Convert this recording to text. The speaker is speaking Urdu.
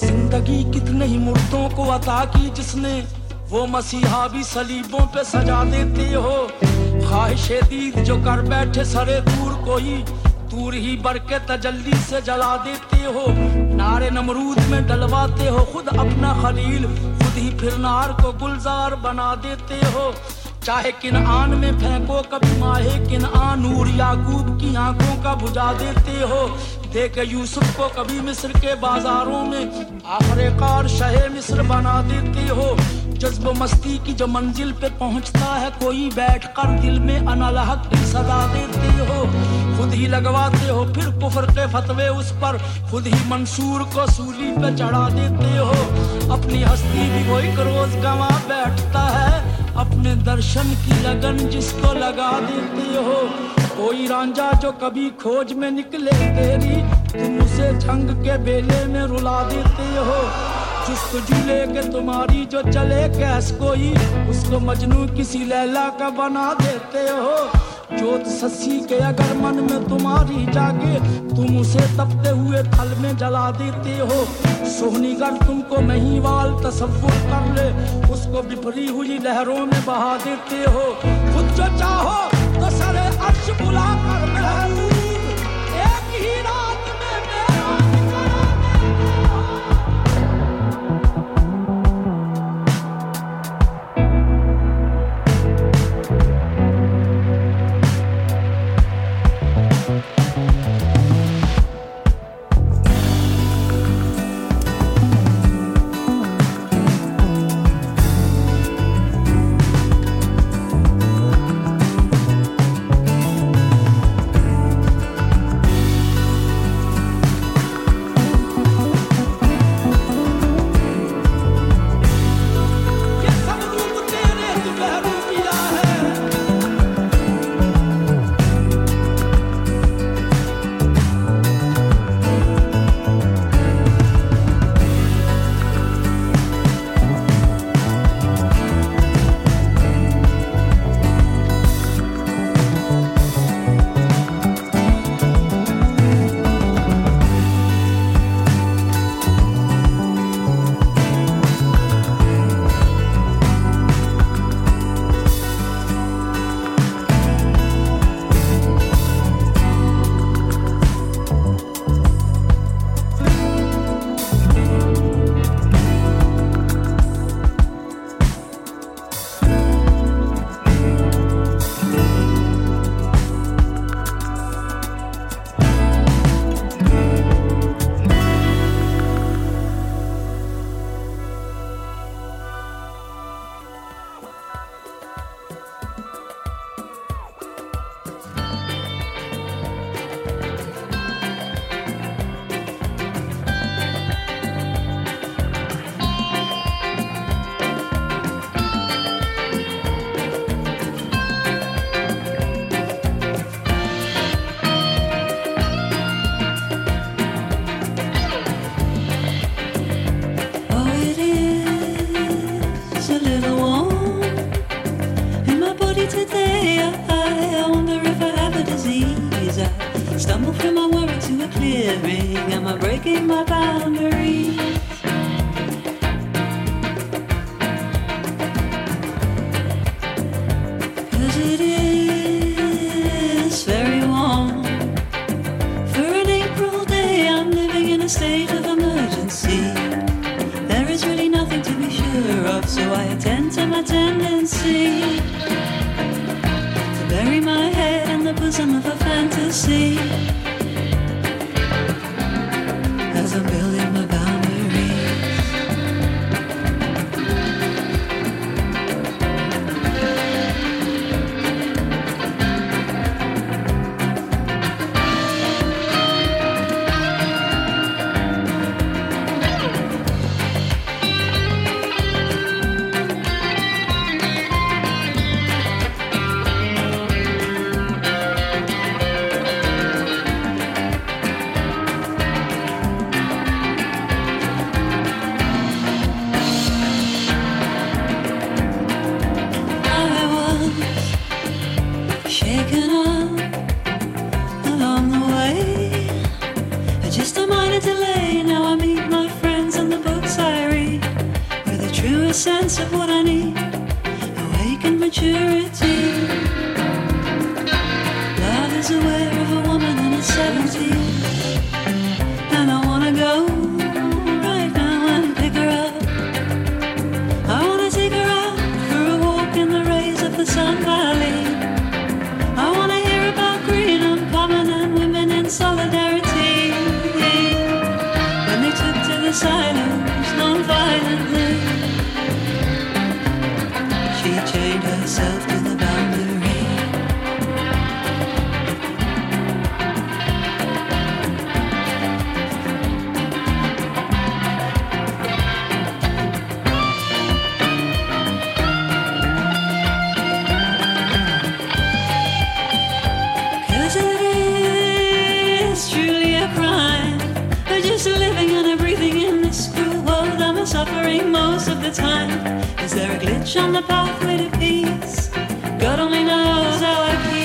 زندگی کتنے ہی مردوں کو عطا کی جس نے وہ مسیحا بھی سلیبوں پہ سجا دیتے ہو۔ خواہش دید جو کر بیٹھے سرے دور کوئی دور ہی بر کے تجلی سے جلا دیتے ہو۔ نارے نمرود میں ڈلواتے ہو۔ خود اپنا خلیل خود ہی پھر نار کو گلزار بنا دیتے ہو۔ چاہے کن آن میں پھینکو کبھی ماہے کن آن نور یعقوب کی آنکھوں کا بجا دیتے ہو۔ دیکھ یوسف کو کبھی مصر کے بازاروں میں آخر کار شہ مصر بنا دیتے ہو۔ جذب مستی کی جو منزل پہ پہنچتا ہے، کوئی بیٹھ کر دل میں انالحق کی صدا دیتے ہو۔ خود ہی لگواتے ہو، پھر کفر کے فتوے اس پر خود ہی منصور کو سولی پہ چڑھا دیتے ہو۔ اپنی ہستی بھی وہ ایک روز گوا بیٹھتا ہے، اپنے درشن کی لگن جس کو لگا دیتے ہو۔ کوئی رانجا جو کبھی کھوج میں نکلے، تیری تم اسے جھنگ کے بیلے میں رلا دیتے ہو۔ جس جلے کے تمہاری جو چلے، کیس کوئی اس کو مجنو کسی لیلا کا بنا دیتے ہو۔ جوت سسی کے اگر من میں تمہاری جاگے تم اسے تپتے ہوئے تھل میں جلا دیتے ہو سونی گر تم کو نہیں وال تصور کر لے اس کو بپری ہوئی لہروں میں بہا دیتے ہو خود جو چاہو Stumble from my worry to a clearing. Am I breaking my boundaries? Cause it is very warm. For an April day, I'm living in a state of emergency. There is really nothing to be sure of, so I attend to my tendency to bury my head the bosom of a fantasy. Love is aware of a woman in her 70s. the time? Is there a glitch on the pathway to peace? God only knows how I feel.